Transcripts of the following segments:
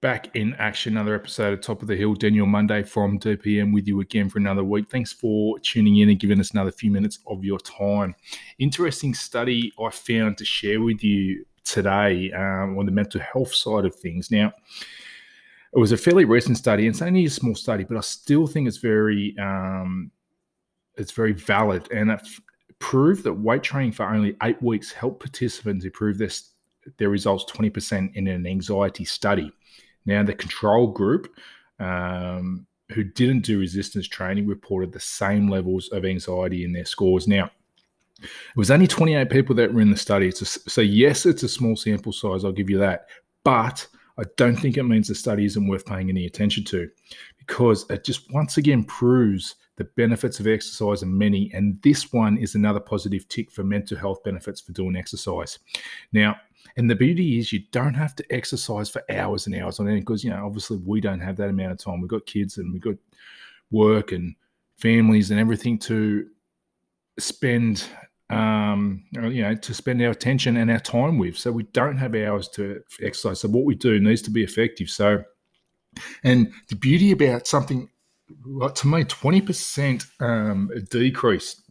back in action. Another episode of Top of the Hill. Daniel Monday from DPM with you again for another week. Thanks for tuning in and giving us another few minutes of your time. Interesting study I found to share with you today um, on the mental health side of things. Now, it was a fairly recent study, and it's only a small study, but I still think it's very um, it's very valid, and it proved that weight training for only eight weeks helped participants improve their their results 20% in an anxiety study. Now, the control group um, who didn't do resistance training reported the same levels of anxiety in their scores. Now, it was only 28 people that were in the study. A, so, yes, it's a small sample size, I'll give you that. But I don't think it means the study isn't worth paying any attention to because it just once again proves the benefits of exercise are many. And this one is another positive tick for mental health benefits for doing exercise. Now, and the beauty is you don't have to exercise for hours and hours on end because, you know, obviously we don't have that amount of time. We've got kids and we've got work and families and everything to spend um, you know, to spend our attention and our time with. So we don't have hours to exercise. So what we do needs to be effective. So, and the beauty about something, to me, twenty percent um, decrease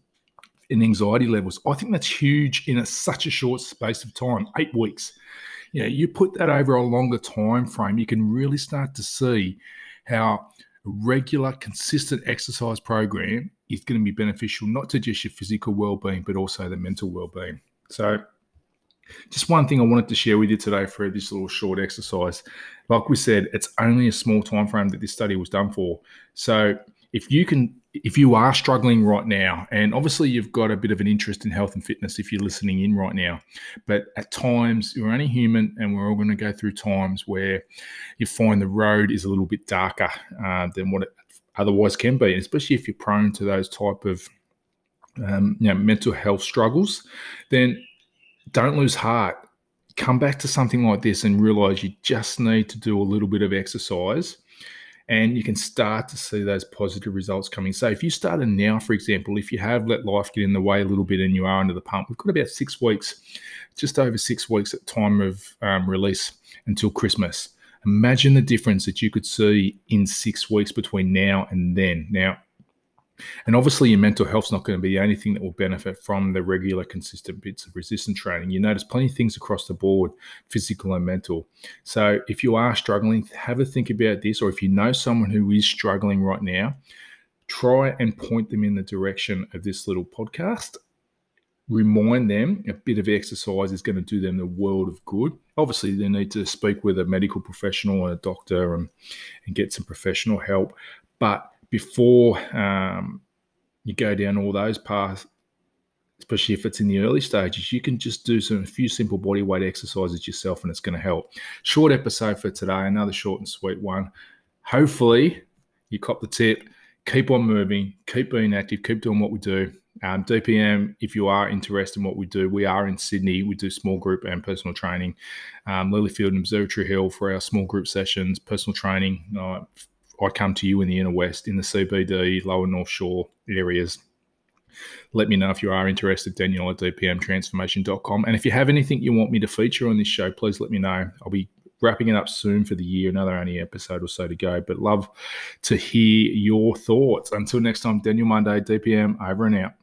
in anxiety levels. I think that's huge in a, such a short space of time, eight weeks. You know, you put that over a longer time frame, you can really start to see how regular, consistent exercise program is going to be beneficial not to just your physical well-being, but also the mental well-being. So, just one thing I wanted to share with you today for this little short exercise. Like we said, it's only a small time frame that this study was done for. So, if you can if you are struggling right now, and obviously you've got a bit of an interest in health and fitness if you're listening in right now, but at times you're only human and we're all going to go through times where you find the road is a little bit darker uh, than what it otherwise can be, especially if you're prone to those type of um, you know, mental health struggles, then don't lose heart. Come back to something like this and realize you just need to do a little bit of exercise and you can start to see those positive results coming. So if you started now, for example, if you have let life get in the way a little bit and you are under the pump, we've got about six weeks, just over six weeks at time of um, release until Christmas. Imagine the difference that you could see in six weeks between now and then. Now, and obviously, your mental health's not going to be the only thing that will benefit from the regular, consistent bits of resistance training. You notice plenty of things across the board, physical and mental. So, if you are struggling, have a think about this, or if you know someone who is struggling right now, try and point them in the direction of this little podcast. Remind them a bit of exercise is going to do them the world of good. Obviously, they need to speak with a medical professional and a doctor and, and get some professional help. But before um, you go down all those paths, especially if it's in the early stages, you can just do some a few simple body weight exercises yourself, and it's going to help. Short episode for today, another short and sweet one. Hopefully, you cop the tip. Keep on moving, keep being active, keep doing what we do. Um, DPM, if you are interested in what we do, we are in Sydney. We do small group and personal training. Um, Lilyfield and Observatory Hill for our small group sessions, personal training. Uh, I come to you in the inner west, in the CBD, lower North Shore areas. Let me know if you are interested, Daniel at dpmtransformation.com. And if you have anything you want me to feature on this show, please let me know. I'll be wrapping it up soon for the year, another only episode or so to go. But love to hear your thoughts. Until next time, Daniel Monday, DPM, over and out.